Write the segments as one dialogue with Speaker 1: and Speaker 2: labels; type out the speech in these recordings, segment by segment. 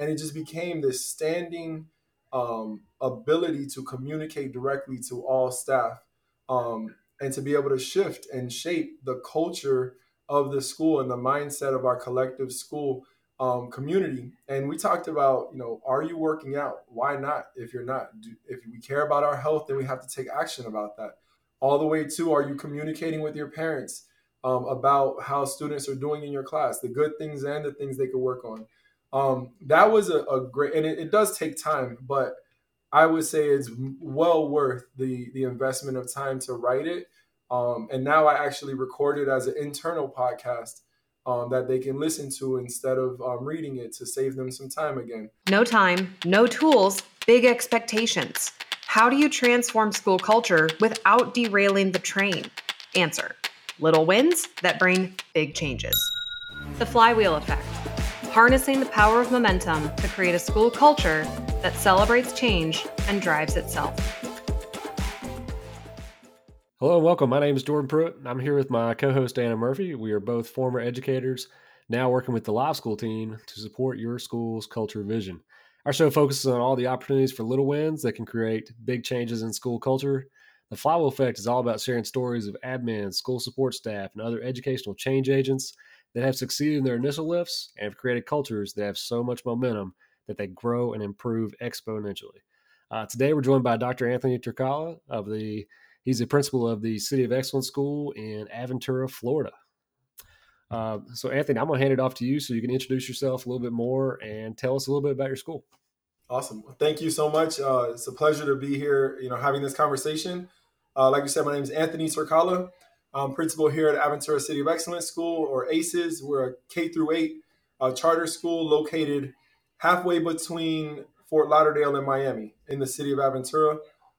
Speaker 1: and it just became this standing um, ability to communicate directly to all staff um, and to be able to shift and shape the culture of the school and the mindset of our collective school um, community. And we talked about, you know, are you working out? Why not? If you're not, Do, if we care about our health, then we have to take action about that. All the way to, are you communicating with your parents um, about how students are doing in your class, the good things and the things they could work on? Um, that was a, a great, and it, it does take time, but I would say it's well worth the the investment of time to write it. Um, and now I actually record it as an internal podcast um, that they can listen to instead of um, reading it to save them some time again.
Speaker 2: No time, no tools, big expectations. How do you transform school culture without derailing the train? Answer little wins that bring big changes. The flywheel effect harnessing the power of momentum to create a school culture that celebrates change and drives itself.
Speaker 3: Hello and welcome. My name is Jordan Pruitt. I'm here with my co host, Anna Murphy. We are both former educators, now working with the Live School team to support your school's culture vision. Our show focuses on all the opportunities for little wins that can create big changes in school culture. The Flywheel Effect is all about sharing stories of admins, school support staff, and other educational change agents that have succeeded in their initial lifts and have created cultures that have so much momentum that they grow and improve exponentially. Uh, today, we're joined by Dr. Anthony Tyrkala of the he's the principal of the City of Excellence School in Aventura, Florida. Uh, so, Anthony, I'm going to hand it off to you so you can introduce yourself a little bit more and tell us a little bit about your school.
Speaker 1: Awesome. Thank you so much. Uh, it's a pleasure to be here, you know, having this conversation. Uh, like you said, my name is Anthony Tyrkala. I'm principal here at Aventura City of Excellence School, or ACES. We're a K through 8 uh, charter school located halfway between Fort Lauderdale and Miami in the city of Aventura.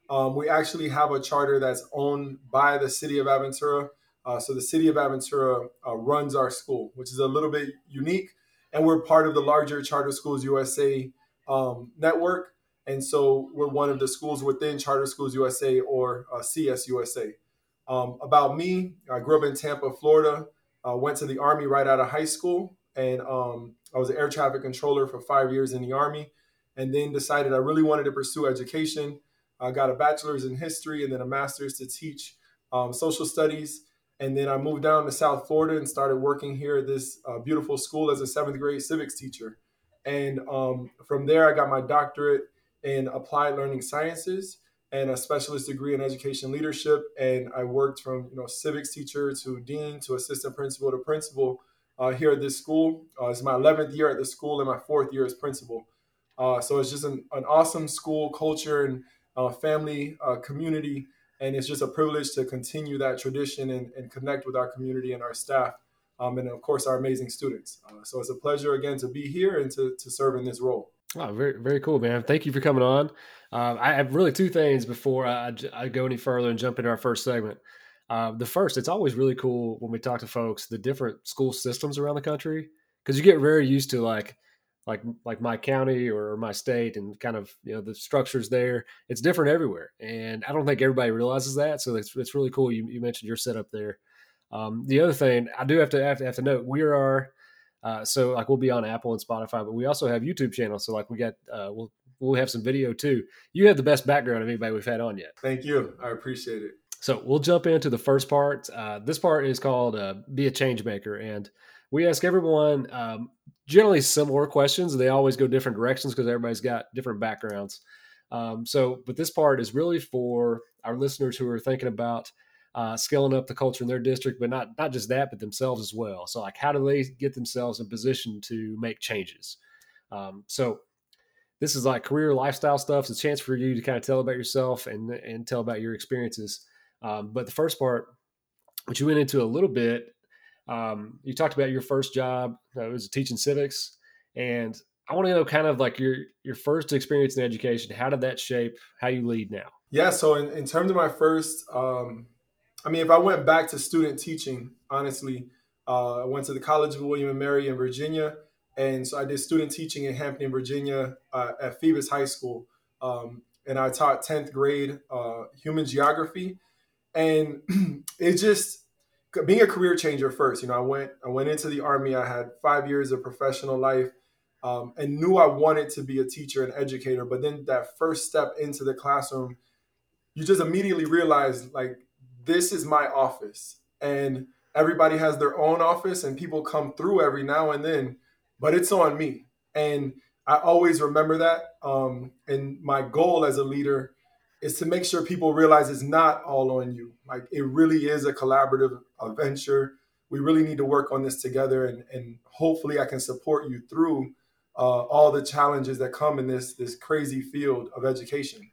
Speaker 1: Um, we actually have a charter that's owned by the city of Aventura. Uh, so the city of Aventura uh, runs our school, which is a little bit unique. And we're part of the larger Charter Schools USA um, network. And so we're one of the schools within Charter Schools USA or uh, CSUSA. Um, about me, I grew up in Tampa, Florida. Uh, went to the Army right out of high school, and um, I was an air traffic controller for five years in the Army, and then decided I really wanted to pursue education. I got a bachelor's in history and then a master's to teach um, social studies. And then I moved down to South Florida and started working here at this uh, beautiful school as a seventh grade civics teacher. And um, from there, I got my doctorate in applied learning sciences and a specialist degree in education leadership. And I worked from you know civics teacher to dean to assistant principal to principal uh, here at this school. Uh, it's my 11th year at the school and my fourth year as principal. Uh, so it's just an, an, awesome school culture and uh, family uh, community. And it's just a privilege to continue that tradition and, and connect with our community and our staff. Um, and of course, our amazing students. Uh, so it's a pleasure again to be here and to, to serve in this role.
Speaker 3: Oh, very, very cool, man. Thank you for coming on. Um, I have really two things before I, I, go any further and jump into our first segment. Uh, the first, it's always really cool when we talk to folks the different school systems around the country because you get very used to like like like my county or my state and kind of you know the structures there. It's different everywhere, and I don't think everybody realizes that. So it's it's really cool. You, you mentioned your setup there. Um, the other thing I do have to have to, have to note we are uh, so like we'll be on Apple and Spotify, but we also have YouTube channels. So like we got uh, we'll we'll have some video too. You have the best background of anybody we've had on yet.
Speaker 1: Thank you. I appreciate it.
Speaker 3: So we'll jump into the first part. Uh, this part is called uh, "Be a Change Maker," and we ask everyone um, generally similar questions. They always go different directions because everybody's got different backgrounds. Um, so, but this part is really for our listeners who are thinking about uh, scaling up the culture in their district, but not not just that, but themselves as well. So, like, how do they get themselves in position to make changes? Um, so, this is like career lifestyle stuff. It's a chance for you to kind of tell about yourself and and tell about your experiences. Um, but the first part, which you went into a little bit, um, you talked about your first job. Uh, it was teaching civics, and I want to know kind of like your your first experience in education. How did that shape how you lead now?
Speaker 1: Yeah. So in, in terms of my first um, I mean, if I went back to student teaching, honestly, uh, I went to the College of William and Mary in Virginia, and so I did student teaching in Hampton, Virginia, uh, at Phoebus High School, um, and I taught tenth grade uh, human geography, and it just being a career changer first. You know, I went I went into the army. I had five years of professional life. um, and knew I wanted to be a teacher and educator. But then that first step into the classroom, you just immediately realize like this is my office, and everybody has their own office, and people come through every now and then, but it's on me. And I always remember that. Um, and my goal as a leader is to make sure people realize it's not all on you. Like it really is a collaborative venture. We really need to work on this together, and, and hopefully, I can support you through uh, all the challenges that come in this this crazy field of education.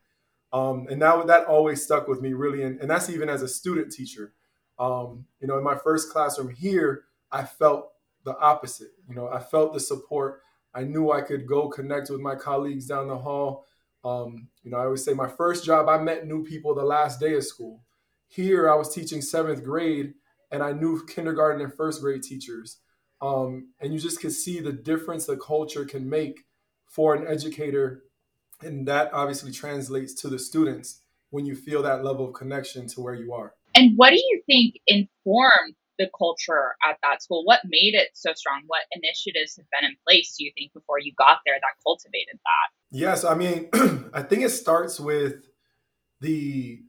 Speaker 1: Um, and now that always stuck with me really, and, and that's even as a student teacher. Um, you know, in my first classroom here, I felt the opposite. You know, I felt the support. I knew I could go connect with my colleagues down the hall. Um, you know, I always say my first job, I met new people the last day of school. Here, I was teaching seventh grade, and I knew kindergarten and first grade teachers. Um, and you just could see the difference the culture can make for an educator. And that obviously translates to the students when you feel that level of connection to where you are.
Speaker 4: And what do you think informed the culture at that school? What made it so strong? What initiatives have been in place, do you think, before you got there that cultivated that?
Speaker 1: Yes, I mean, I think it starts with the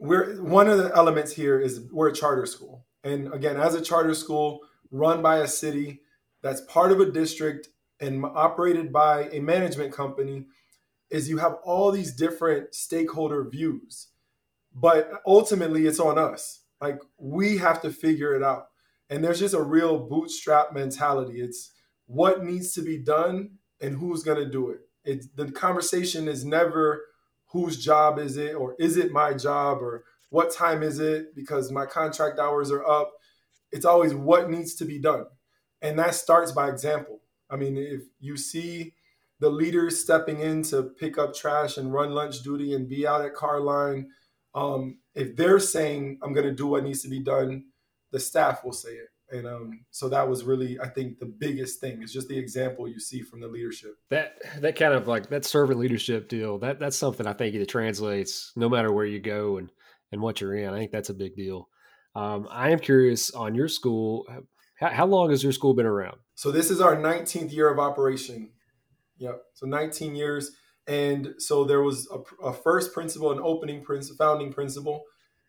Speaker 1: we're one of the elements here is we're a charter school. And again, as a charter school run by a city that's part of a district and operated by a management company, is you have all these different stakeholder views. But ultimately, it's on us. Like we have to figure it out. And there's just a real bootstrap mentality. It's what needs to be done and who's going to do it. It's, the conversation is never whose job is it or is it my job or what time is it because my contract hours are up. It's always what needs to be done. And that starts by example. I mean, if you see the leaders stepping in to pick up trash and run lunch duty and be out at car line um, if they're saying I'm going to do what needs to be done, the staff will say it. And um, so that was really, I think, the biggest thing is just the example you see from the leadership.
Speaker 3: That that kind of like that servant leadership deal. That that's something I think it translates no matter where you go and and what you're in. I think that's a big deal. Um, I am curious on your school. How, how long has your school been around?
Speaker 1: So this is our 19th year of operation. Yep. So 19 years. And so there was a, a first principal, an opening principal, founding principal,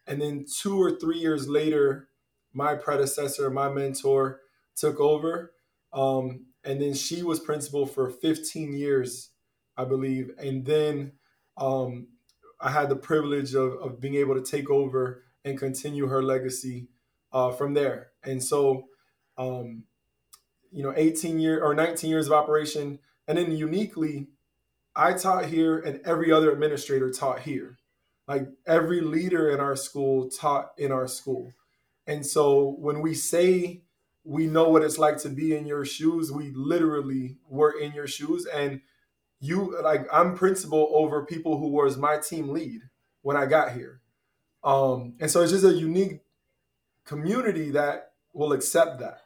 Speaker 1: and then two or three years later, my predecessor, my mentor, took over, um, and then she was principal for 15 years, I believe, and then um, I had the privilege of, of being able to take over and continue her legacy uh, from there. And so, um, you know, 18 year or 19 years of operation, and then uniquely I taught here and every other administrator taught here. Like every leader in our school taught in our school. And so when we say we know what it's like to be in your shoes, we literally were in your shoes. And you, like, I'm principal over people who was my team lead when I got here. Um, and so it's just a unique community that will accept that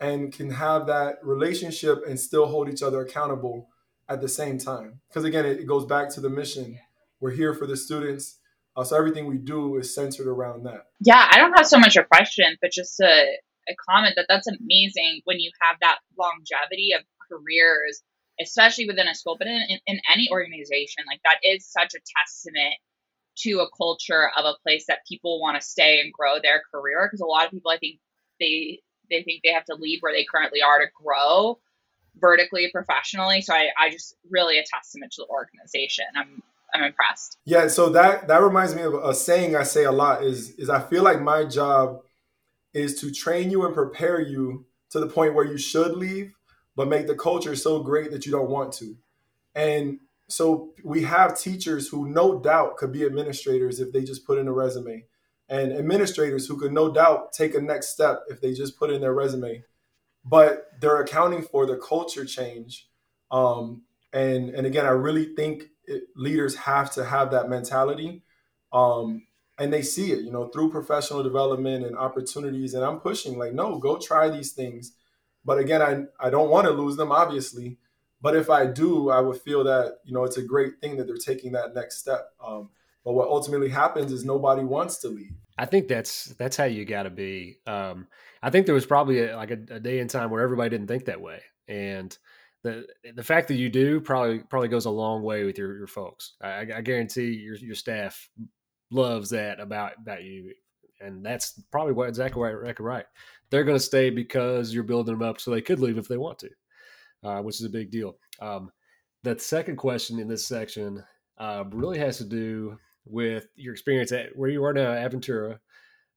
Speaker 1: and can have that relationship and still hold each other accountable at the same time. Because again, it, goes back to the mission. We're here for the students. Uh, so everything we do is centered around that.
Speaker 4: Yeah, I don't have so much a question, but just a, a comment that that's amazing when you have that longevity of careers, especially within a school, but in, in, in any organization. Like that is such a testament to a culture of a place that people want to stay and grow their career. Because a lot of people, I think, they they think they have to leave where they currently are to grow vertically professionally. So I, I just really a testament to the organization. I'm I'm impressed.
Speaker 1: Yeah, so that that reminds me of a saying I say a lot is is I feel like my job is to train you and prepare you to the point where you should leave, but make the culture so great that you don't want to. And so we have teachers who no doubt could be administrators if they just put in a resume, and administrators who could no doubt take a next step if they just put in their resume but they're accounting for the culture change. Um, and and again, I really think it, leaders have to have that mentality, um, and they see it, you know, through professional development and opportunities. And I'm pushing like, no, go try these things. But again, I I don't want to lose them, obviously. But if I do, I would feel that you know it's a great thing that they're taking that next step. Um, but what ultimately happens is nobody wants to leave.
Speaker 3: I think that's that's how you got to be. Um, I think there was probably a, like a, a, day in time where everybody didn't think that way, and the the fact that you do probably probably goes a long way with your your folks. I, I guarantee your your staff loves that about about you, and that's probably what exactly right. Right, they're going to stay because you're building them up, so they could leave if they want to, uh, which is a big deal. Um, the second question in this section uh, really has to do with your experience at where you are now Aventura,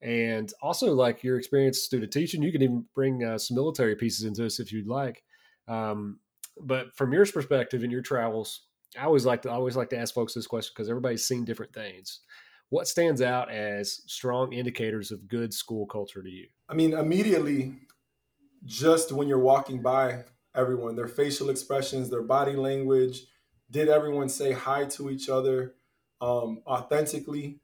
Speaker 3: and also like your experience student teaching. You can even bring uh, some military pieces into this if you'd like. Um, but from your perspective in your travels, I always like to I always like to ask folks this question because everybody's seen different things. What stands out as strong indicators of good school culture to you?
Speaker 1: I mean, immediately, just when you're walking by everyone, their facial expressions, their body language, did everyone say hi to each other um, authentically?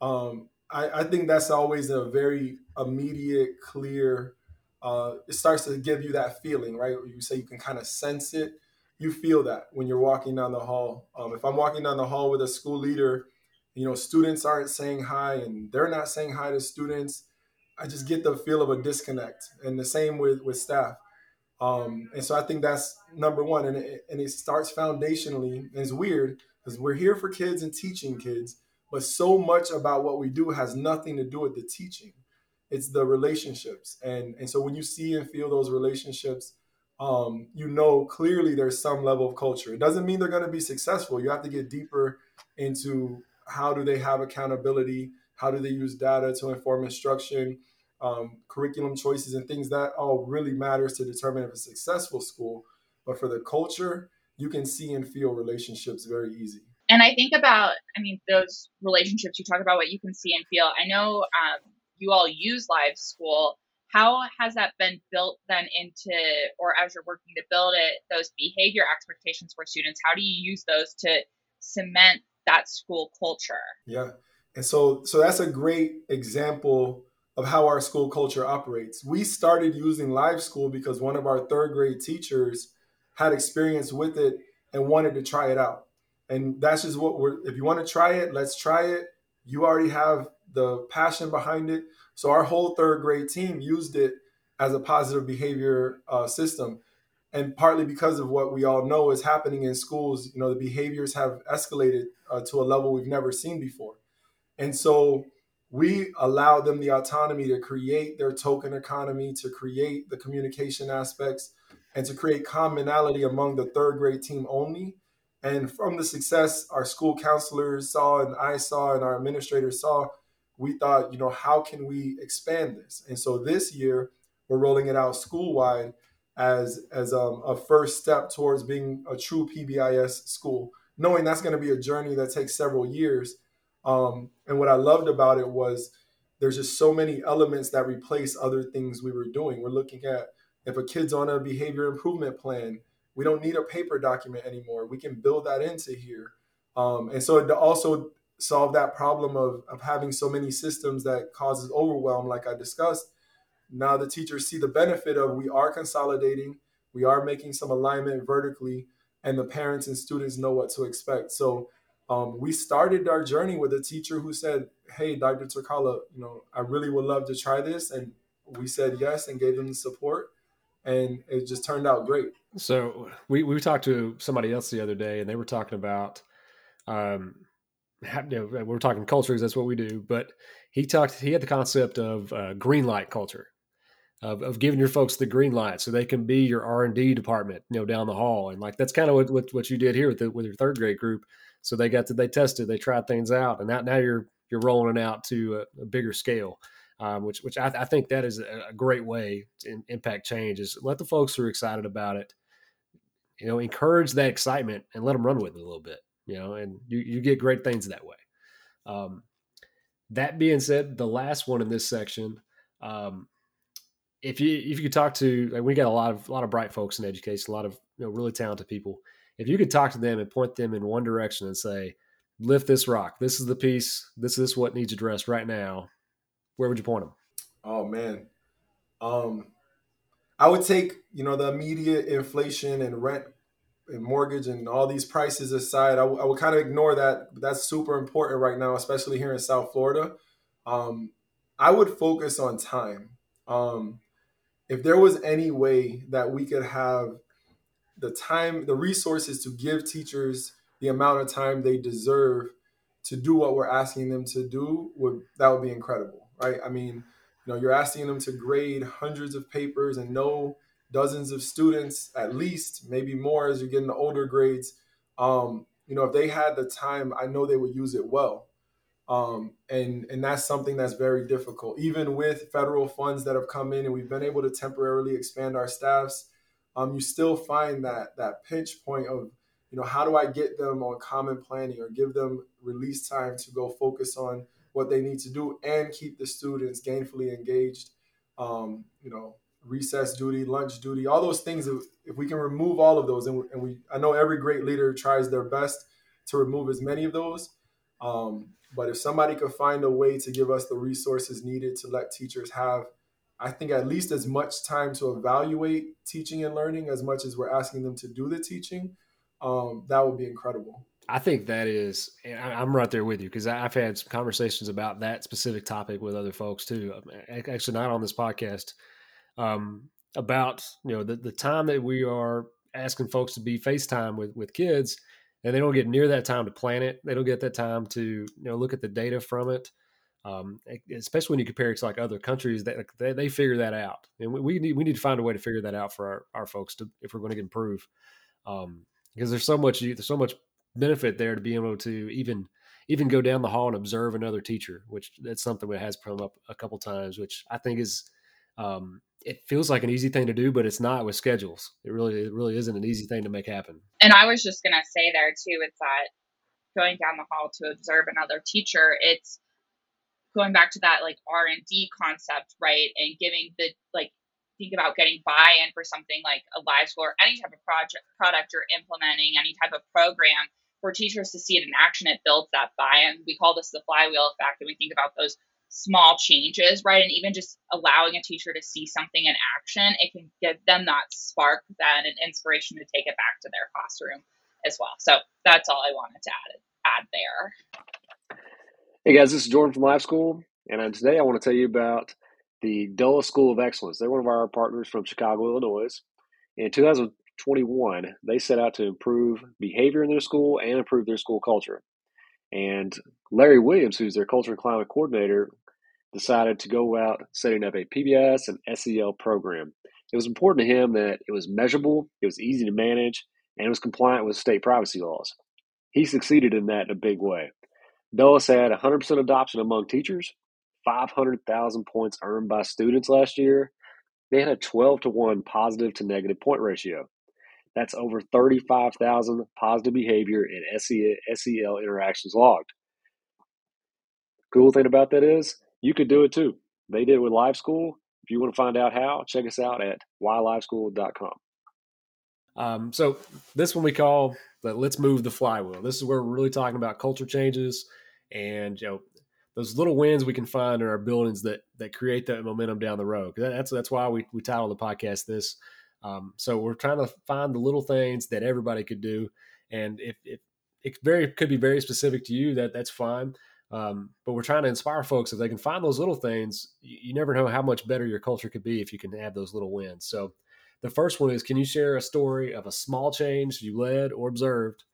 Speaker 1: Um, I, I, think that's always a very immediate, clear. Uh, it starts to give you that feeling, right? You say you can kind of sense it. You feel that when you're walking down the hall. Um, if I'm walking down the hall with a school leader, you know, students aren't saying hi and they're not saying hi to students. I just get the feel of a disconnect, and the same with with staff. Um, and so I think that's number one, and it, and it starts foundationally. And it's weird because we're here for kids and teaching kids, but so much about what we do has nothing to do with the teaching. It's the relationships, and and so when you see and feel those relationships, um, you know clearly there's some level of culture. It doesn't mean they're going to be successful. You have to get deeper into how do they have accountability, how do they use data to inform instruction, um, curriculum choices, and things that all really matters to determine if a successful school. But for the culture, you can see and feel relationships very easy.
Speaker 4: And I think about, I mean, those relationships you talk about, what you can see and feel. I know um, you all use Live School. How has that been built then into, or as you're working to build it, those behavior expectations for students? How do you use those to cement that school culture?
Speaker 1: Yeah. And so so that's a great example of how our school culture operates. We started using live school because one of our third grade teachers had experience with it and wanted to try it out. And that's just what we're if you want to try it, let's try it. You already have the passion behind it. So our whole third grade team used it as a positive behavior uh, system and partly because of what we all know is happening in schools you know the behaviors have escalated uh, to a level we've never seen before and so we allow them the autonomy to create their token economy to create the communication aspects and to create commonality among the third grade team only and from the success our school counselors saw and i saw and our administrators saw we thought you know how can we expand this and so this year we're rolling it out school wide as as um, a first step towards being a true PBIS school, knowing that's going to be a journey that takes several years. Um, and what I loved about it was there's just so many elements that replace other things we were doing. We're looking at if a kid's on a behavior improvement plan, we don't need a paper document anymore. We can build that into here. Um, and so it also solve that problem of, of having so many systems that causes overwhelm, like I discussed now the teachers see the benefit of we are consolidating, we are making some alignment vertically, and the parents and students know what to expect. So um, we started our journey with a teacher who said, "Hey, Dr. Tyrkala, you know, I really would love to try this," and we said yes and gave them the support, and it just turned out great.
Speaker 3: So we we talked to somebody else the other day, and they were talking about. Um, you know, we're talking culture because that's what we do. But he talked. He had the concept of uh, green light culture, of, of giving your folks the green light so they can be your R and D department, you know, down the hall. And like that's kind of what, what, what you did here with the, with your third grade group. So they got to they tested, they tried things out, and now now you're you're rolling it out to a, a bigger scale. Um, which which I, I, think that is a, great way to impact change is let the folks who are excited about it, you know, encourage that excitement and let them run with it a little bit, you know, and you, you get great things that way. Um, that being said, the last one in this section, um, if you if you could talk to like we got a lot of a lot of bright folks in education, a lot of you know really talented people. If you could talk to them and point them in one direction and say, "Lift this rock. This is the piece. This is what needs addressed right now." Where would you point them?
Speaker 1: Oh man, um, I would take you know the immediate inflation and rent and mortgage and all these prices aside. I, w- I would kind of ignore that. That's super important right now, especially here in South Florida. Um, I would focus on time. Um, if there was any way that we could have the time, the resources to give teachers the amount of time they deserve to do what we're asking them to do would that would be incredible, right? I mean, you know, you're asking them to grade hundreds of papers and know dozens of students at least, maybe more as you're getting the older grades. Um, you know, if they had the time, I know they would use it well. Um, and and that's something that's very difficult. Even with federal funds that have come in, and we've been able to temporarily expand our staffs, um, you still find that that pinch point of you know how do I get them on common planning or give them release time to go focus on what they need to do and keep the students gainfully engaged. Um, you know, recess duty, lunch duty, all those things. If we can remove all of those, and we, and we I know every great leader tries their best to remove as many of those. Um, but if somebody could find a way to give us the resources needed to let teachers have, I think at least as much time to evaluate teaching and learning as much as we're asking them to do the teaching, um, that would be incredible.
Speaker 3: I think that is, I'm right there with you because I've had some conversations about that specific topic with other folks too. Actually, not on this podcast, um, about you know the, the time that we are asking folks to be FaceTime with with kids, and they don't get near that time to plan it. They don't get that time to you know look at the data from it. Um, especially when you compare it to like other countries, that they, they figure that out, and we, we need we need to find a way to figure that out for our, our folks to if we're going to improve. Um, because there's so much there's so much benefit there to be able to even even go down the hall and observe another teacher, which that's something that has come up a couple times, which I think is um, it feels like an easy thing to do, but it's not with schedules. It really it really isn't an easy thing to make happen.
Speaker 4: And I was just gonna say there too, it's that going down the hall to observe another teacher, it's going back to that like R and D concept, right? And giving the like think about getting buy-in for something like a live school or any type of project product you're implementing, any type of program for teachers to see it in action, it builds that buy-in. We call this the flywheel effect, and we think about those small changes, right? And even just allowing a teacher to see something in action, it can give them that spark then and inspiration to take it back to their classroom as well. So that's all I wanted to add add there.
Speaker 5: Hey guys, this is Jordan from Live School, and uh, today I want to tell you about the Dulles School of Excellence. They're one of our partners from Chicago, Illinois. In 2021, they set out to improve behavior in their school and improve their school culture. And Larry Williams, who's their culture and climate coordinator, decided to go out setting up a PBS and SEL program. It was important to him that it was measurable, it was easy to manage, and it was compliant with state privacy laws. He succeeded in that in a big way. Dulles had 100% adoption among teachers, 500,000 points earned by students last year. They had a 12 to 1 positive to negative point ratio. That's over 35,000 positive behavior and SEL interactions logged. Cool thing about that is you could do it too. They did it with Live School. If you want to find out how, check us out at whyliveschool.com.
Speaker 3: Um, so this one we call the let's move the flywheel. This is where we're really talking about culture changes and you know those little wins we can find in our buildings that that create that momentum down the road. That's that's why we we title the podcast this. Um, so we're trying to find the little things that everybody could do, and if, if it very could be very specific to you, that that's fine. Um, but we're trying to inspire folks if they can find those little things. You, you, never know how much better your culture could be if you can have those little wins. So, the first one is: Can you share a story of a small change you led or observed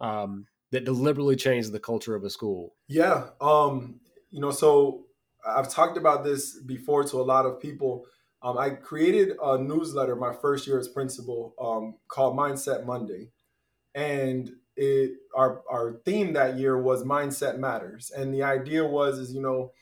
Speaker 3: um, that deliberately changed the culture of a school?
Speaker 1: Yeah, um, you know, so I've talked about this before to a lot of people. Um, I created a newsletter my first year as principal um, called Mindset Monday, and it our our theme that year was mindset matters. And the idea was is you know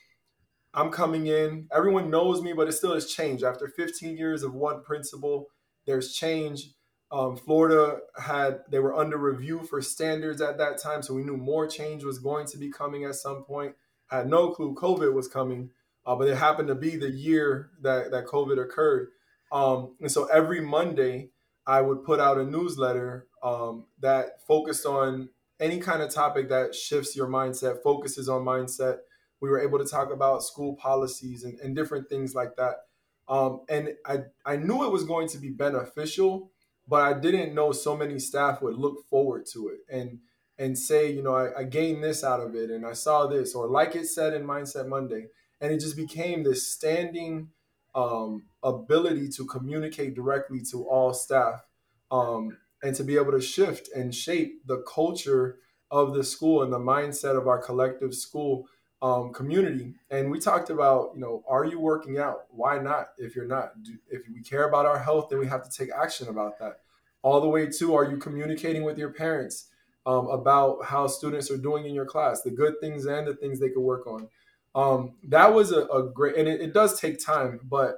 Speaker 1: i'm coming in. Everyone knows me but it still has changed. After 15 years of one principal there's change. Um, florida had they were under review for standards at that time so we knew more change was going to be coming at some point. Had no clue covid was coming uh, but it happened to be the year that that covid occurred um, and so every monday I would put out a newsletter um, that focused on any kind of topic that shifts your mindset, focuses on mindset. We were able to talk about school policies and, and different things like that. Um, and I, I knew it was going to be beneficial, but I didn't know so many staff would look forward to it and and say, you know, I, I gained this out of it and I saw this, or like it said in Mindset Monday. And it just became this standing um, ability to communicate directly to all staff. Um, and to be able to shift and shape the culture of the school and the mindset of our collective school um, community. And we talked about, you know, are you working out? Why not? If you're not, Do, if we care about our health, then we have to take action about that. All the way to, are you communicating with your parents um, about how students are doing in your class, the good things and the things they could work on? Um, that was a, a great, and it, it does take time, but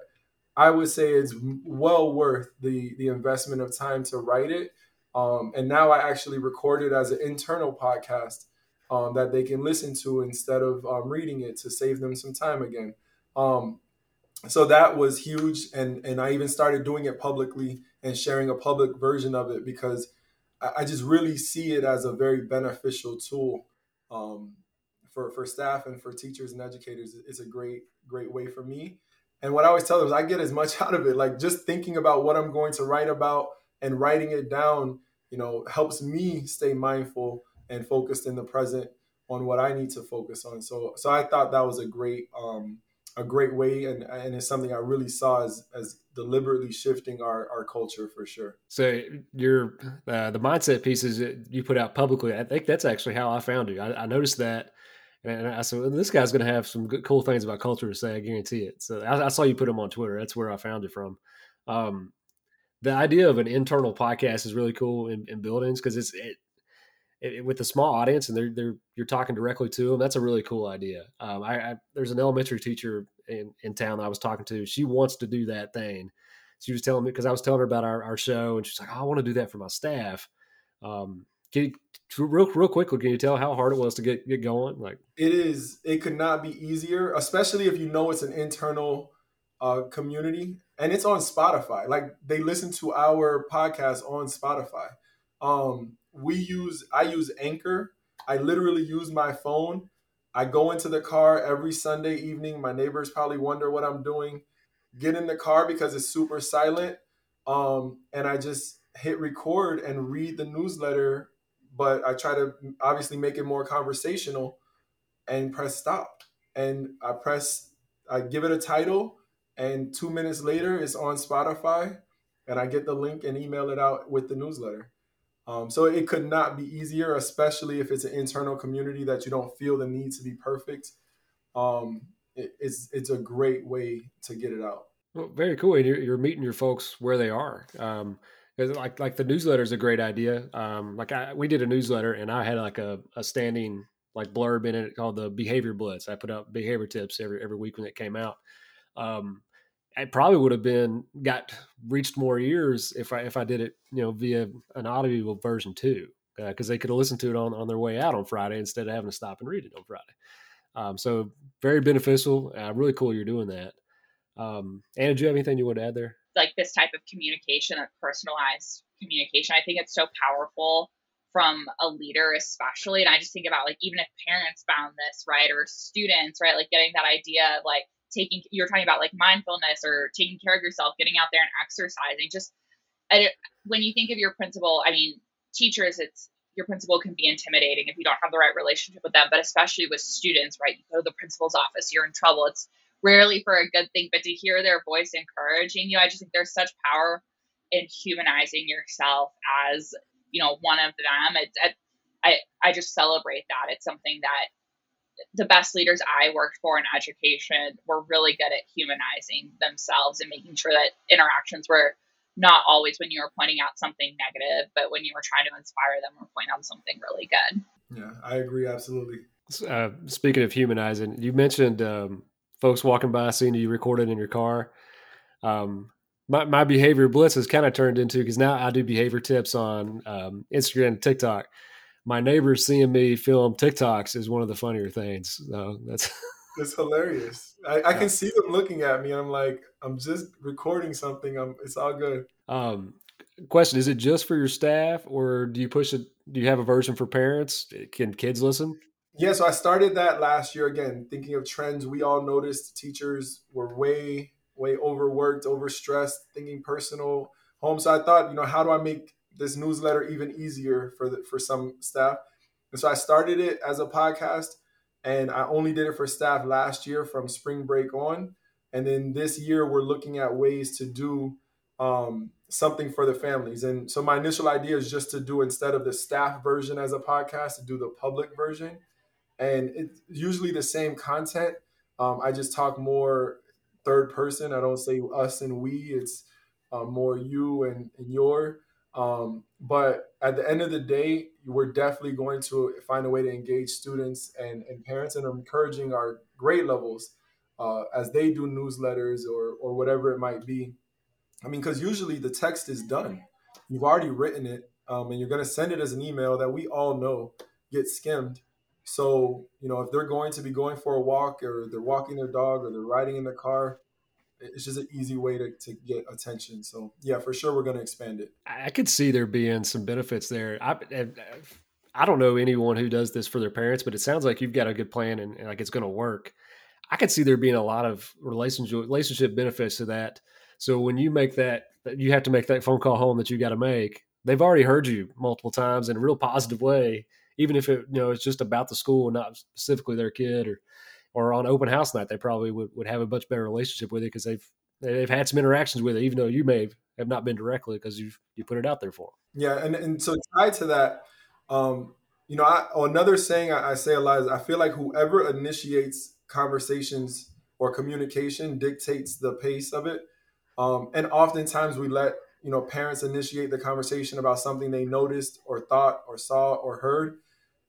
Speaker 1: I would say it's well worth the the investment of time to write it. Um, and now I actually record it as an internal podcast um, that they can listen to instead of um, reading it to save them some time again. Um, so that was huge, and and I even started doing it publicly and sharing a public version of it because I, I just really see it as a very beneficial tool um, for for staff and for teachers and educators. It's a great great way for me. And what I always tell them is I get as much out of it. Like just thinking about what I'm going to write about and writing it down, you know, helps me stay mindful and focused in the present on what I need to focus on. So so I thought that was a great um a great way and and it's something I really saw as as deliberately shifting our our culture for sure.
Speaker 3: So your uh, the mindset pieces that you put out publicly, I think that's actually how I found you. I, I noticed that and I said, this guy's going to have some good, cool things about culture to say. I guarantee it. So I, I, saw you put him on Twitter. That's where I found it from. Um, the idea of an internal podcast is really cool in, in buildings because it's it, it, with a small audience and they're they're you're talking directly to them. That's a really cool idea. Um, I, I, there's an elementary teacher in in town that I was talking to. She wants to do that thing. She was telling me because I was telling her about our, our show and she's like, oh, I want to do that for my staff. Um, can you, real real quickly, can you tell how hard it was to get get going? Like
Speaker 1: it is. It could not be easier, especially if you know it's an internal uh, community and it's on Spotify. Like they listen to our podcast on Spotify. Um, we use I use Anchor. I literally use my phone. I go into the car every Sunday evening. My neighbors probably wonder what I'm doing. Get in the car because it's super silent. Um, and I just hit record and read the newsletter but I try to obviously make it more conversational and press stop. And I press, I give it a title, and two minutes later, it's on Spotify, and I get the link and email it out with the newsletter. Um, so it could not be easier, especially if it's an internal community that you don't feel the need to be perfect. Um, it, it's it's a great way to get it out.
Speaker 3: Well, very cool. And you're, you're meeting your folks where they are. Um, like like the newsletter is a great idea. Um, like I, we did a newsletter and I had like a, a standing like blurb in it called the behavior blitz. I put out behavior tips every every week when it came out. Um, it probably would have been got reached more ears if I if I did it you know via an audio version too because uh, they could have listened to it on on their way out on Friday instead of having to stop and read it on Friday. Um, so very beneficial. Uh, really cool you're doing that. Um, Anna, do you have anything you want to add there?
Speaker 4: Like this type of communication, a personalized communication. I think it's so powerful from a leader, especially. And I just think about like even if parents found this, right, or students, right, like getting that idea of like taking you're talking about like mindfulness or taking care of yourself, getting out there and exercising. Just when you think of your principal, I mean, teachers, it's your principal can be intimidating if you don't have the right relationship with them, but especially with students, right? You go to the principal's office, you're in trouble. It's rarely for a good thing, but to hear their voice encouraging you, I just think there's such power in humanizing yourself as you know one of them. It's I I just celebrate that. It's something that the best leaders I worked for in education were really good at humanizing themselves and making sure that interactions were not always when you were pointing out something negative, but when you were trying to inspire them or point out something really good.
Speaker 1: Yeah, I agree absolutely.
Speaker 3: Uh, speaking of humanizing, you mentioned um, folks walking by seeing you recorded in your car. Um, my, my behavior blitz has kind of turned into because now I do behavior tips on um, Instagram and TikTok. My neighbors seeing me film TikToks is one of the funnier things. So that's
Speaker 1: it's hilarious. I, I, can see them looking at me. I'm like, I'm just recording something. I'm, it's all good.
Speaker 3: Um, question: Is it just for your staff, or do you push it? Do you have a version for parents? Can kids listen?
Speaker 1: Yeah, so I started that last year again, thinking of trends. We all noticed teachers were way, way overworked, overstressed, thinking personal home. So I thought, you know, how do I make this newsletter even easier for the, for some staff? And so I started it as a podcast, and I only did it for staff last year from spring break on. And then this year, we're looking at ways to do um, something for the families. And so my initial idea is just to do instead of the staff version as a podcast, to do the public version. And it's usually the same content. Um, I just talk more third person. I don't say us and we. It's uh, more you and, and your. Um, but at the end of the day, we're definitely going to find a way to engage students and, and parents and encouraging our grade levels uh, as they do newsletters or, or whatever it might be. I mean, because usually the text is done. You've already written it um, and you're going to send it as an email that we all know gets skimmed. So, you know, if they're going to be going for a walk or they're walking their dog or they're riding in the car, it's just an easy way to, to get attention. So yeah, for sure, we're going to expand it.
Speaker 3: I could see there being some benefits there. I, I don't know anyone who does this for their parents, but it sounds like you've got a good plan and, and like it's going to work. I could see there being a lot of relationship relationship benefits to that. So when you make that, you have to make that phone call home that you got to make. They've already heard you multiple times in a real positive way, even if it you know it's just about the school, not specifically their kid or or on open house night, they probably would, would have a much better relationship with it because they've they've had some interactions with it, even though you may have not been directly because you you put it out there for
Speaker 1: them. Yeah, and and so tied to that, um, you know, I, another saying I, I say a lot is I feel like whoever initiates conversations or communication dictates the pace of it, um, and oftentimes we let you know parents initiate the conversation about something they noticed or thought or saw or heard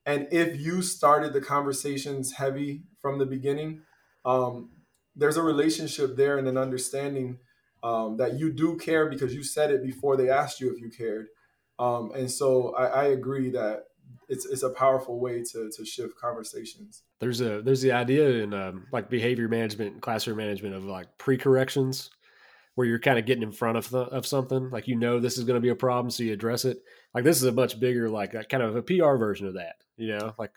Speaker 1: and if you started the conversations heavy from the beginning, um, there's a relationship there and an understanding um, that you do care because you said it before they asked you if you cared. Um, and so I, I, agree that it's it's a powerful way to to shift conversations.
Speaker 3: There's a there's the idea in um, like behavior management, classroom management of like pre corrections, where you're kind of getting in front of the, of something, like you know this is going to be a problem, so you address it. Like this is a much bigger, like kind of a PR version of that. You know, like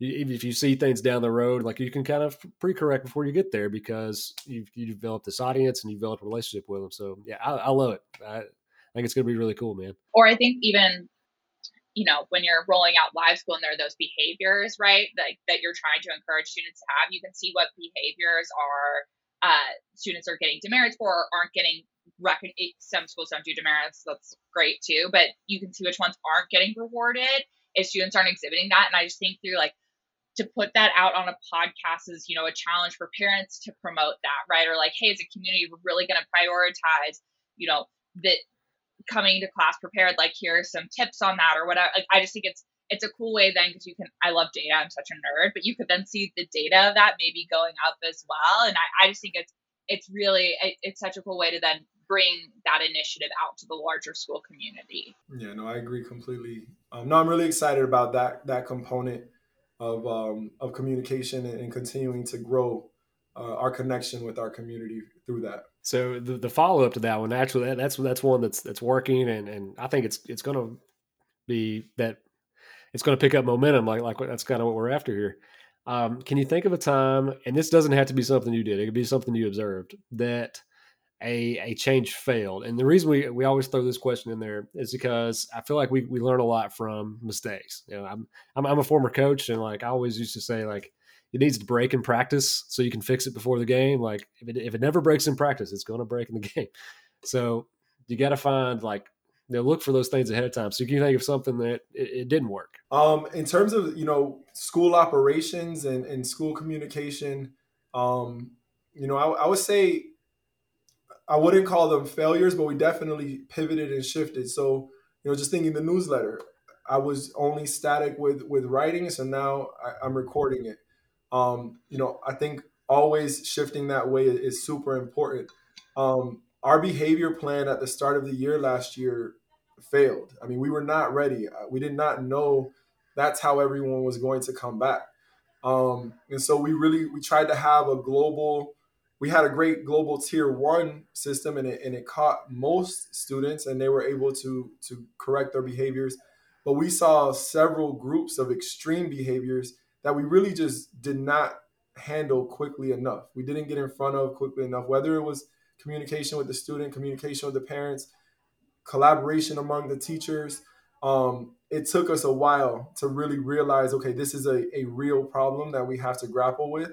Speaker 3: if you see things down the road, like you can kind of pre-correct before you get there because you've you developed this audience and you developed a relationship with them. So yeah, I, I love it. I, I think it's going to be really cool, man.
Speaker 4: Or I think even you know when you're rolling out live school and there are those behaviors right like that you're trying to encourage students to have you can see what behaviors are uh, students are getting demerits for or aren't getting recon- some schools don't do demerits that's great too but you can see which ones aren't getting rewarded if students aren't exhibiting that. And I just think through like to put that out on a podcast is, you know, a challenge for parents to promote that, right? Or like, hey, as a community, we're really going to prioritize, you know, that coming to class prepared. Like, here are some tips on that or whatever. Like, I just think it's it's a cool way then because you can. I love data. I'm such a nerd, but you could then see the data of that maybe going up as well. And I, I just think it's it's really it, it's such a cool way to then bring that initiative out to the larger school community.
Speaker 1: Yeah, no, I agree completely. Um, no, I'm really excited about that that component of um, of communication and, and, continuing to grow uh, our connection with our community through that.
Speaker 3: So the, the follow up to that one, actually, that, that's that's one that's that's working, and and I think it's it's going to be that it's going to pick up momentum. Like like that's kind of what we're after here. Um, can you think of a time, and this doesn't have to be something you did; it could be something you observed that a, a change failed? And the reason we, we always throw this question in there is because I feel like we, we learn a lot from mistakes. You know, I'm, I'm, I'm a former coach and like I always used to say like it needs to break in practice so you can fix it before the game. Like if it, if it never breaks in practice, it's going to break in the game. So you got to find like know, look for those things ahead of time. So you can think of something that it, it, didn't work.
Speaker 1: Um, in terms of you know school operations and, and school communication, um, you know, I, I would say I wouldn't call them failures, but we definitely pivoted and shifted. So, you know, just thinking the newsletter, I was only static with with writing, so now I, am recording it. Um, you know, I think always shifting that way is super important. Um, our behavior plan at the start of the year last year failed. I mean, we were not ready. Uh, we did not know that's how everyone was going to come back. Um, and so we really we tried to have a global we had a great global tier one system and it, and it caught most students and they were able to to correct their behaviors but we saw several groups of extreme behaviors that we really just did not handle quickly enough we didn't get in front of quickly enough whether it was communication with the student communication with the parents collaboration among the teachers um, it took us a while to really realize okay this is a, a real problem that we have to grapple with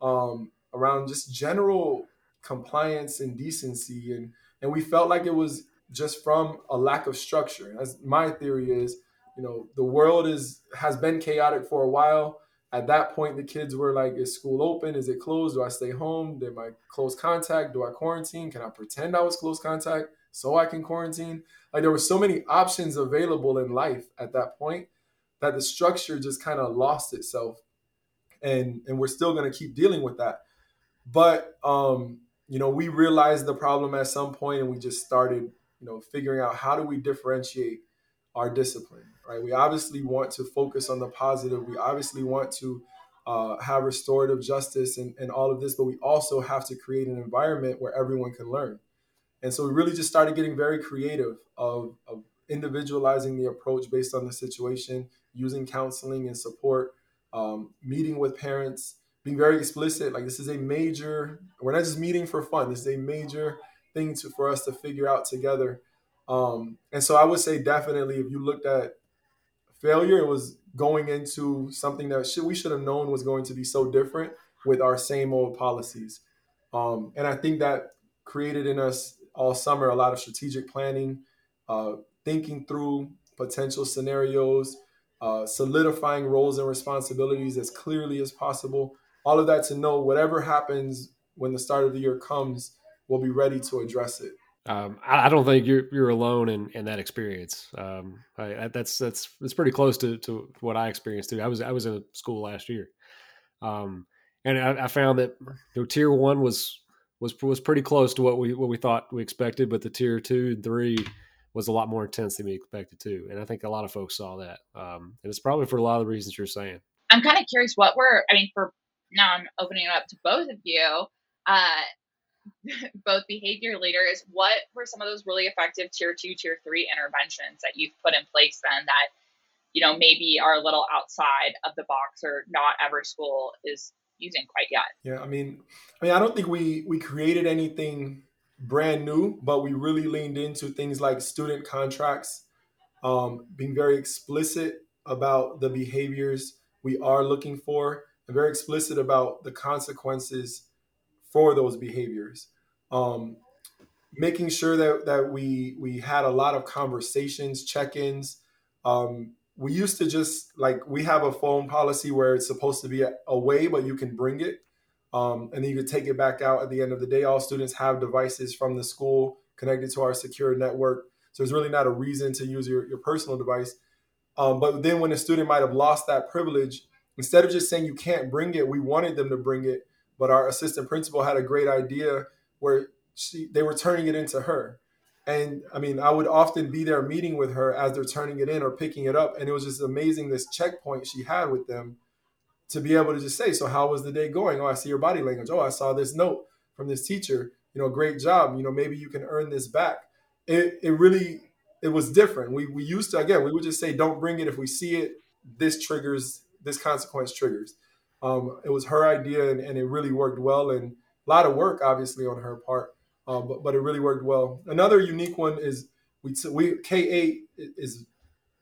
Speaker 1: um, around just general compliance and decency and and we felt like it was just from a lack of structure. As my theory is, you know, the world is has been chaotic for a while. At that point, the kids were like, "Is school open? Is it closed? Do I stay home? Did I close contact? Do I quarantine? Can I pretend I was close contact so I can quarantine?" Like there were so many options available in life at that point that the structure just kind of lost itself, and and we're still going to keep dealing with that. But um, you know, we realized the problem at some point, and we just started, you know, figuring out how do we differentiate our discipline, right? We obviously want to focus on the positive. We obviously want to uh, have restorative justice and, and all of this, but we also have to create an environment where everyone can learn. And so we really just started getting very creative of, of individualizing the approach based on the situation, using counseling and support, um, meeting with parents, being very explicit. Like this is a major. We're not just meeting for fun. This is a major thing to for us to figure out together. Um, and so I would say definitely, if you looked at failure, it was going into something that should, we should have known was going to be so different with our same old policies. Um, and I think that created in us all summer a lot of strategic planning, uh, thinking through potential scenarios, uh, solidifying roles and responsibilities as clearly as possible, all of that to know whatever happens when the start of the year comes, we'll be ready to address it.
Speaker 3: Um, I, I, don't think you're you're alone in, in that experience. Um, I, I, that's that's it's pretty close to, to what I experienced too. I was I was in school last year, um, and I, found that you know, tier one was was was pretty close to what we what we thought we expected, but the tier two and three was a lot more intense than we expected too. And I think a lot of folks saw that, um, and it's probably for a lot of the reasons you're saying.
Speaker 4: I'm kind of curious what were I mean for now I'm opening it up to both of you, uh, both behavior leaders. What were some of those really effective tier two, tier three interventions that you've put in place then that, you know, maybe are a little outside of the box or not every school is using quite yet?
Speaker 1: Yeah, I mean, I mean, I don't think we we created anything brand new, but we really leaned into things like student contracts, um, being very explicit about the behaviors we are looking for and very explicit about the consequences for those behaviors. Um, making sure that, that we we had a lot of conversations, check-ins. Um, we used to just like we have a phone policy where it's supposed to be away, but you can bring it, um, and then you could take it back out at the end of the day. All students have devices from the school connected to our secure network, so there's really not a reason to use your, your personal device. Um, but then when a student might have lost that privilege, instead of just saying you can't bring it, we wanted them to bring it. But our assistant principal had a great idea where she they were turning it into her. And I mean, I would often be there meeting with her as they're turning it in or picking it up. And it was just amazing this checkpoint she had with them to be able to just say, So, how was the day going? Oh, I see your body language. Oh, I saw this note from this teacher. You know, great job. You know, maybe you can earn this back. It, it really, it was different. We, we used to, again, we would just say, Don't bring it. If we see it, this triggers this consequence triggers. Um, it was her idea, and, and, it really worked well. And a lot of work, obviously, on her part, uh, but but it really worked well. Another unique one is we we K eight is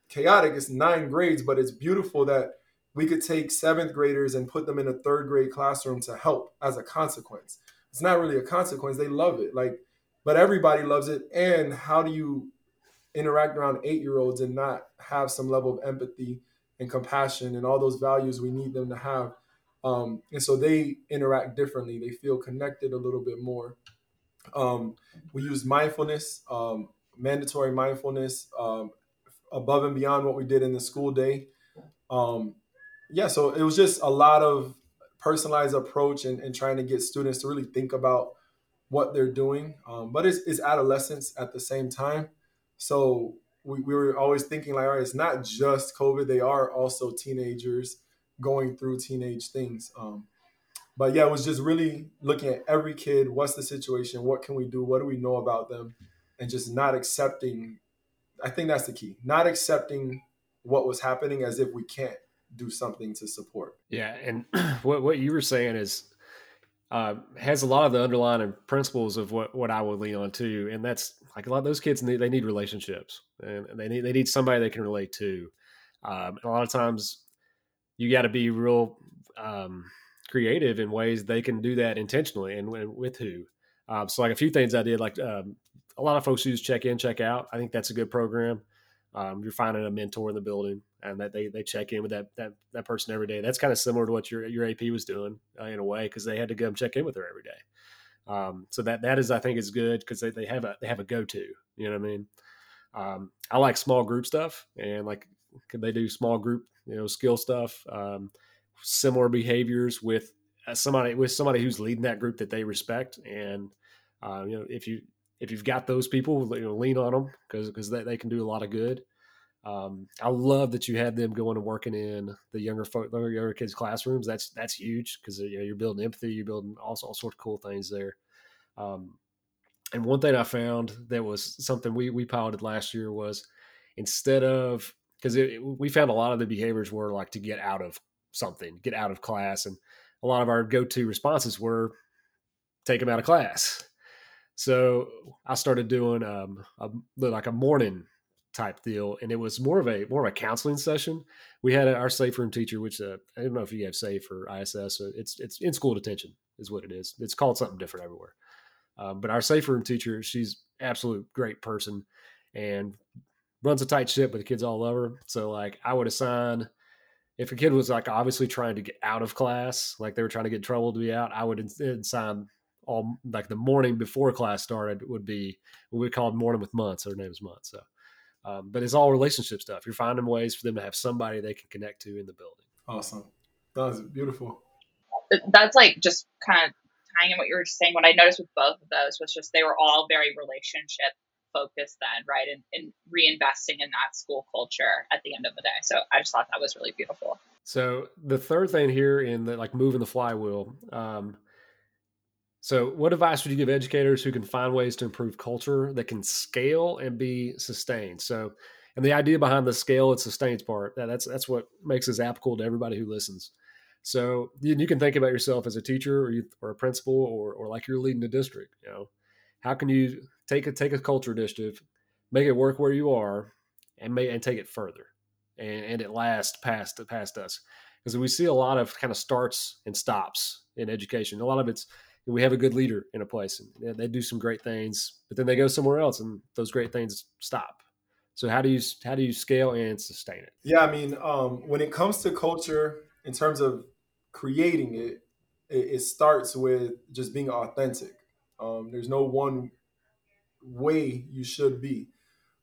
Speaker 1: chaotic. It's nine grades, but it's beautiful that we could take seventh graders and put them in a third grade classroom to help as a consequence. It's not really a consequence; they love it. Like, but everybody loves it. And how do you interact around eight year olds and not have some level of empathy? and compassion and all those values we need them to have. Um, and so they interact differently. They feel connected a little bit more. Um, we use mindfulness, um, mandatory mindfulness, um, above and beyond what we did in the school day. Um, yeah, so it was just a lot of personalized approach and, and, trying to get students to really think about what they're doing. Um, but it's, it's adolescence at the same time. So we, we were always thinking like, all right, it's not just COVID. They are also teenagers going through teenage things. Um, but yeah, it was just really looking at every kid. What's the situation? What can we do? What do we know about them? And just not accepting. I think that's the key. Not accepting what was happening as if we can't do something to support.
Speaker 3: Yeah, and what what you were saying is uh, has a lot of the underlying principles of what, what I would lean on too. And that's like a lot of those kids need, they need relationships and they need, they need somebody they can relate to. Um, a lot of times you got to be real um, creative in ways they can do that intentionally and with who. Um, so like a few things I did, like um, a lot of folks use check in, check out. I think that's a good program. Um, you're finding a mentor in the building, and that they they check in with that that that person every day. That's kind of similar to what your your AP was doing uh, in a way because they had to come check in with her every day. Um, so that that is I think is good because they, they have a they have a go to. You know what I mean? Um, I like small group stuff and like they do small group you know skill stuff, um, similar behaviors with uh, somebody with somebody who's leading that group that they respect and uh, you know if you if you've got those people, you know, lean on them because because they, they can do a lot of good. Um, I love that you had them going and working in the younger folk, younger kids' classrooms. That's that's huge because you know, you're building empathy, you're building all, all sorts of cool things there. Um, and one thing I found that was something we we piloted last year was instead of because we found a lot of the behaviors were like to get out of something, get out of class, and a lot of our go to responses were take them out of class. So I started doing um, a, like a morning type deal, and it was more of a more of a counseling session. We had our safe room teacher, which uh, I don't know if you have safe or ISS. So it's it's in school detention is what it is. It's called something different everywhere. Um, but our safe room teacher, she's absolute great person, and runs a tight ship, but the kids all love her. So like I would assign if a kid was like obviously trying to get out of class, like they were trying to get trouble to be out, I would instead sign all like the morning before class started would be what we called morning with months. Her name is months. So, um, but it's all relationship stuff. You're finding ways for them to have somebody they can connect to in the building.
Speaker 1: Awesome. That was beautiful.
Speaker 4: That's like just kind of tying in what you were saying. What I noticed with both of those was just they were all very relationship focused then, right? And, reinvesting in that school culture at the end of the day. So I just thought that was really beautiful.
Speaker 3: So the third thing here in the like moving the flywheel, um, so, what advice would you give educators who can find ways to improve culture that can scale and be sustained? So, and the idea behind the scale and sustains part that's that's what makes this applicable to everybody who listens. So, you, you can think about yourself as a teacher or you, or a principal or or like you're leading a district. You know, how can you take a take a culture initiative, make it work where you are, and may and take it further, and and it lasts past past us because we see a lot of kind of starts and stops in education. A lot of it's we have a good leader in a place and they do some great things, but then they go somewhere else and those great things stop. So how do you how do you scale and sustain it?
Speaker 1: Yeah, I mean, um, when it comes to culture, in terms of creating it, it, it starts with just being authentic. Um, there's no one way you should be,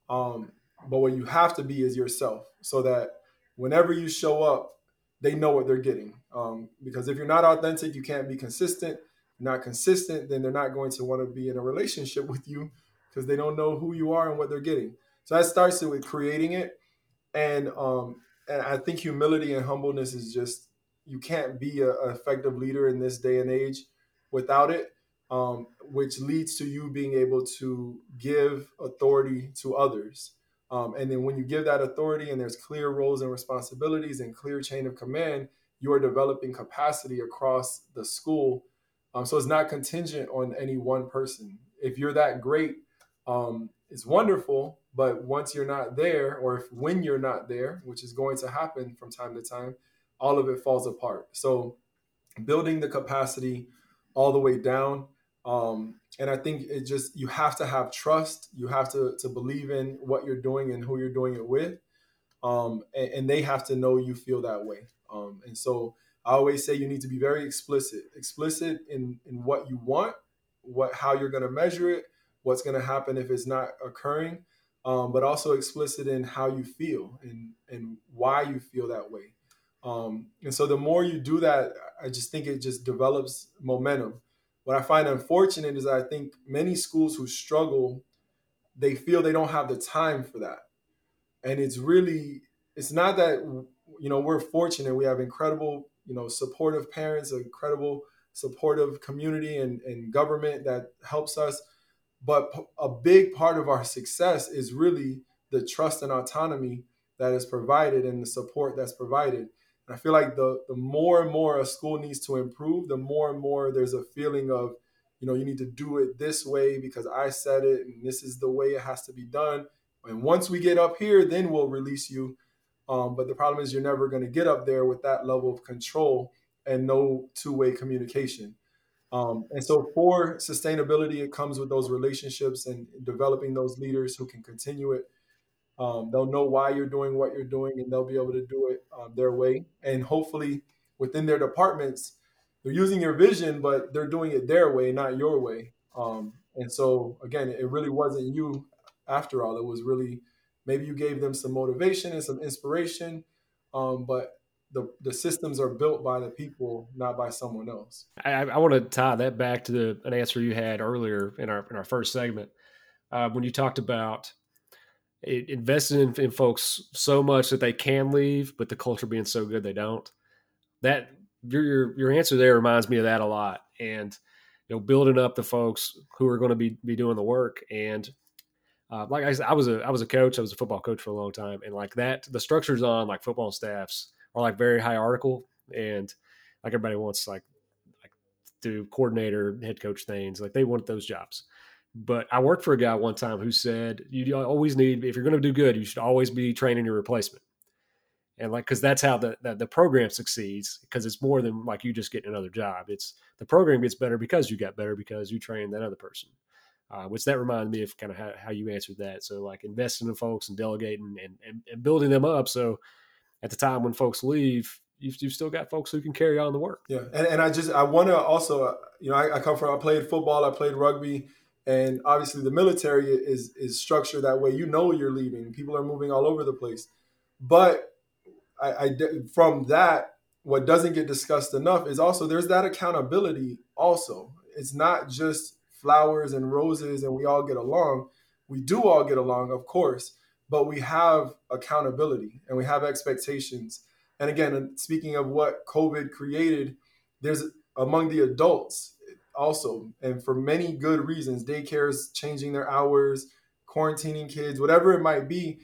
Speaker 1: um, but what you have to be is yourself, so that whenever you show up, they know what they're getting. Um, because if you're not authentic, you can't be consistent not consistent, then they're not going to want to be in a relationship with you because they don't know who you are and what they're getting. So that starts with creating it, and um, and I think humility and humbleness is just you can't be an effective leader in this day and age without it, um, which leads to you being able to give authority to others. Um, and then when you give that authority and there's clear roles and responsibilities and clear chain of command, you are developing capacity across the school um, so it's not contingent on any one person. If you're that great, um, it's wonderful. But once you're not there, or if when you're not there, which is going to happen from time to time, all of it falls apart. So building the capacity all the way down. Um, and I think it just you have to have trust. You have to to believe in what you're doing and who you're doing it with. Um, and, and, they have to know you feel that way. Um, and so I always say you need to be very explicit, explicit in in what you want, what how you're going to measure it, what's going to happen if it's not occurring, um, but also explicit in how you feel and and why you feel that way. Um, and so the more you do that, I just think it just develops momentum. What I find unfortunate is I think many schools who struggle, they feel they don't have the time for that, and it's really it's not that you know we're fortunate we have incredible you know supportive parents, incredible supportive community and, and government that helps us. But a big part of our success is really the trust and autonomy that is provided and the support that's provided. I feel like the the more and more a school needs to improve, the more and more there's a feeling of, you know, you need to do it this way because I said it and this is the way it has to be done. And once we get up here, then we'll release you um, but the problem is you're never going to get up there with that level of control and no two-way communication. Um, and so for sustainability, it comes with those relationships and developing those leaders who can continue it. Um, they'll know why you're doing what you're doing, and they'll be able to do it um, their way. And hopefully, within their departments, they're using your vision, but they're doing it their way, not your way. Um, and so, again, it really wasn't you after all. It was really maybe you gave them some motivation and some inspiration, um, but the, the systems are built by the people, not by someone else.
Speaker 3: I, I want to tie that back to the, an answer you had earlier in our in our first segment uh, when you talked about investing in, in, folks so much that they can leave, but the culture being so good they don't. That your your, your answer there reminds me of that a lot, and you know, building up the folks who are going to be be doing the work. And uh, like I said, I was a I was a coach. I was a football coach for a long time, and like that, the structures on like football staffs are like very hierarchical, and like everybody wants like like do coordinator, head coach things. Like they want those jobs. But I worked for a guy one time who said you always need if you're going to do good, you should always be training your replacement. And like, because that's how the, the, the program succeeds. Because it's more than like you just getting another job. It's the program gets better because you got better because you trained that other person. Uh, which that reminded me of kind of how, how you answered that. So like investing in folks and delegating and, and, and building them up. So at the time when folks leave, you've, you've still got folks who can carry on the work.
Speaker 1: Yeah. And, and I just, I want to also, uh, you know, I, I come from, I played football, I played rugby and obviously the military is is structured that way. You know you're leaving. People are moving all over the place. But I, I from that what doesn't get discussed enough is also there's that accountability also. It's not just flowers and roses and we all get along. We do all get along of course but we have accountability and we have expectations. And again speaking of what covid created there's among the adults also, and for many good reasons. Daycares changing their hours, quarantining kids, whatever it might be.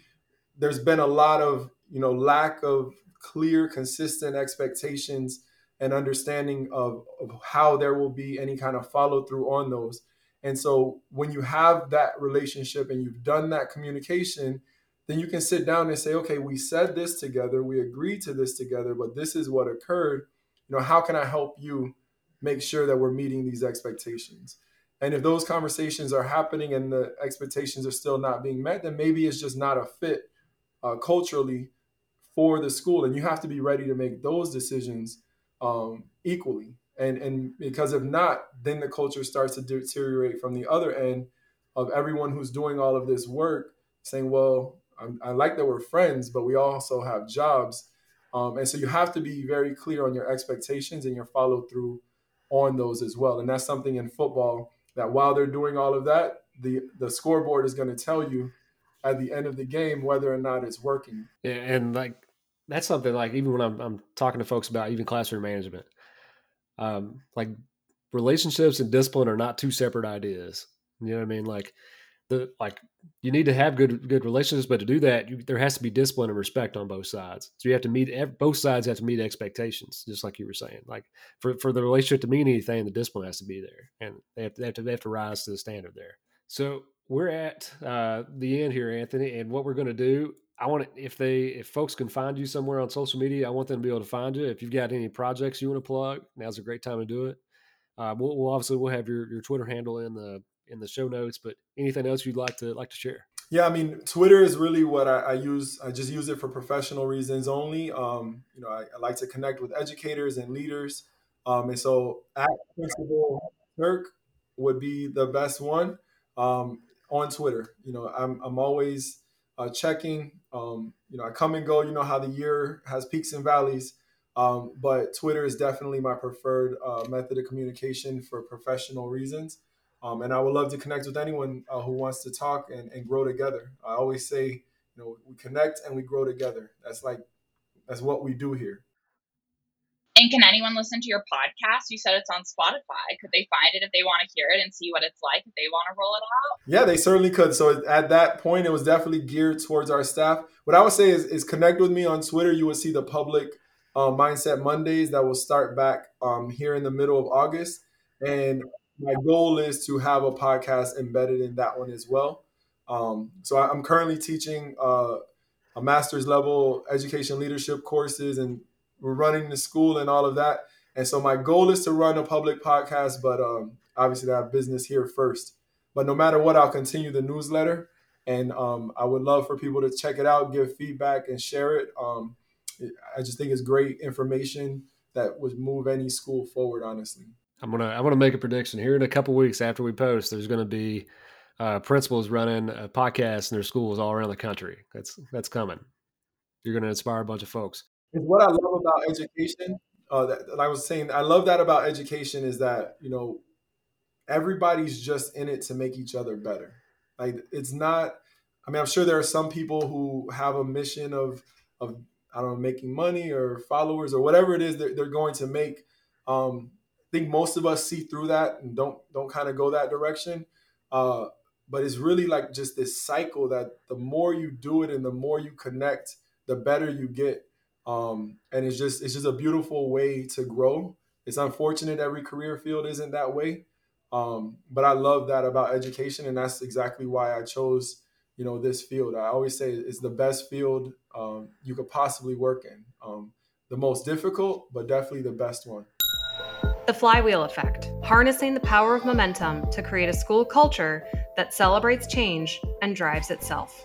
Speaker 1: There's been a lot of you know lack of clear, consistent expectations and understanding of, of how there will be any kind of follow through on those. And so when you have that relationship and you've done that communication, then you can sit down and say, okay, we said this together, we agreed to this together, but this is what occurred. You know, how can I help you make sure that we're meeting these expectations. And if those conversations are happening and the expectations are still not being met, then maybe it's just not a fit uh, culturally for the school. And you have to be ready to make those decisions um, equally. And, and because if not, then the culture starts to deteriorate from the other end of everyone who's doing all of this work saying, well, I'm, i like that we're friends, but we also have jobs. Um, and so you have to be very clear on your expectations and your follow through on those as well. And that's something in football that while they're doing all of that, the the scoreboard is going to tell you at the end of the game whether or not it's working.
Speaker 3: Yeah, and like that's something like even when I'm, I'm talking to folks about even classroom management, um, like relationships and discipline are not two separate ideas. You know what I mean? Like the like you need to have good good relationships, but to do that, you, there has to be discipline and respect on both sides. So you have to meet both sides have to meet expectations, just like you were saying. Like for for the relationship to mean anything, the discipline has to be there, and they have to they have to, they have to rise to the standard there. So we're at uh, the end here, Anthony, and what we're going to do. I want to, if they if folks can find you somewhere on social media, I want them to be able to find you. If you've got any projects you want to plug, now's a great time to do it. Uh, we'll, we'll obviously we'll have your, your Twitter handle in the in the show notes. But anything else you'd like to like to share?
Speaker 1: Yeah, I mean, Twitter is really what I, I use. I just use it for professional reasons only. Um, you know, I, I, like to connect with educators and leaders, um, and so at Principal Turk would be the best one um, on Twitter. You know, I'm I'm always uh, checking. Um, you know, I come and go. You know how the year has peaks and valleys. Um, but Twitter is definitely my preferred uh, method of communication for professional reasons. Um, and I would love to connect with anyone uh, who wants to talk and, and grow together. I always say, you know, we connect and we grow together. That's like, that's what we do here.
Speaker 4: And can anyone listen to your podcast? You said it's on Spotify. Could they find it if they want to hear it and see what it's like if they want to roll it out?
Speaker 1: Yeah, they certainly could. So at that point, it was definitely geared towards our staff. What I would say is, is connect with me on Twitter. You will see the public uh, Mindset Mondays that will start back um, here in the middle of August. And my goal is to have a podcast embedded in that one as well. Um, so I'm currently teaching uh, a master's level education leadership courses, and we're running the school and all of that. And so my goal is to run a public podcast, but um, obviously I have business here first. But no matter what, I'll continue the newsletter. And um, I would love for people to check it out, give feedback, and share it. Um, I just think it's great information that would move any school forward. Honestly,
Speaker 3: I'm gonna I'm gonna make a prediction here in a couple weeks after we post. There's gonna be uh, principals running a podcast in their schools all around the country. That's that's coming. You're gonna inspire a bunch of folks.
Speaker 1: It's what I love about education. Uh, that, I was saying, I love that about education is that you know everybody's just in it to make each other better. Like it's not. I mean, I'm sure there are some people who have a mission of of I don't know making money or followers or whatever it is that they're going to make. Um, I think most of us see through that and don't don't kind of go that direction. Uh, but it's really like just this cycle that the more you do it and the more you connect, the better you get. Um, and it's just it's just a beautiful way to grow. It's unfortunate every career field isn't that way, um, but I love that about education, and that's exactly why I chose you know this field. I always say it's the best field um, you could possibly work in. Um, the most difficult, but definitely the best one.
Speaker 2: The flywheel effect, harnessing the power of momentum to create a school culture that celebrates change and drives itself.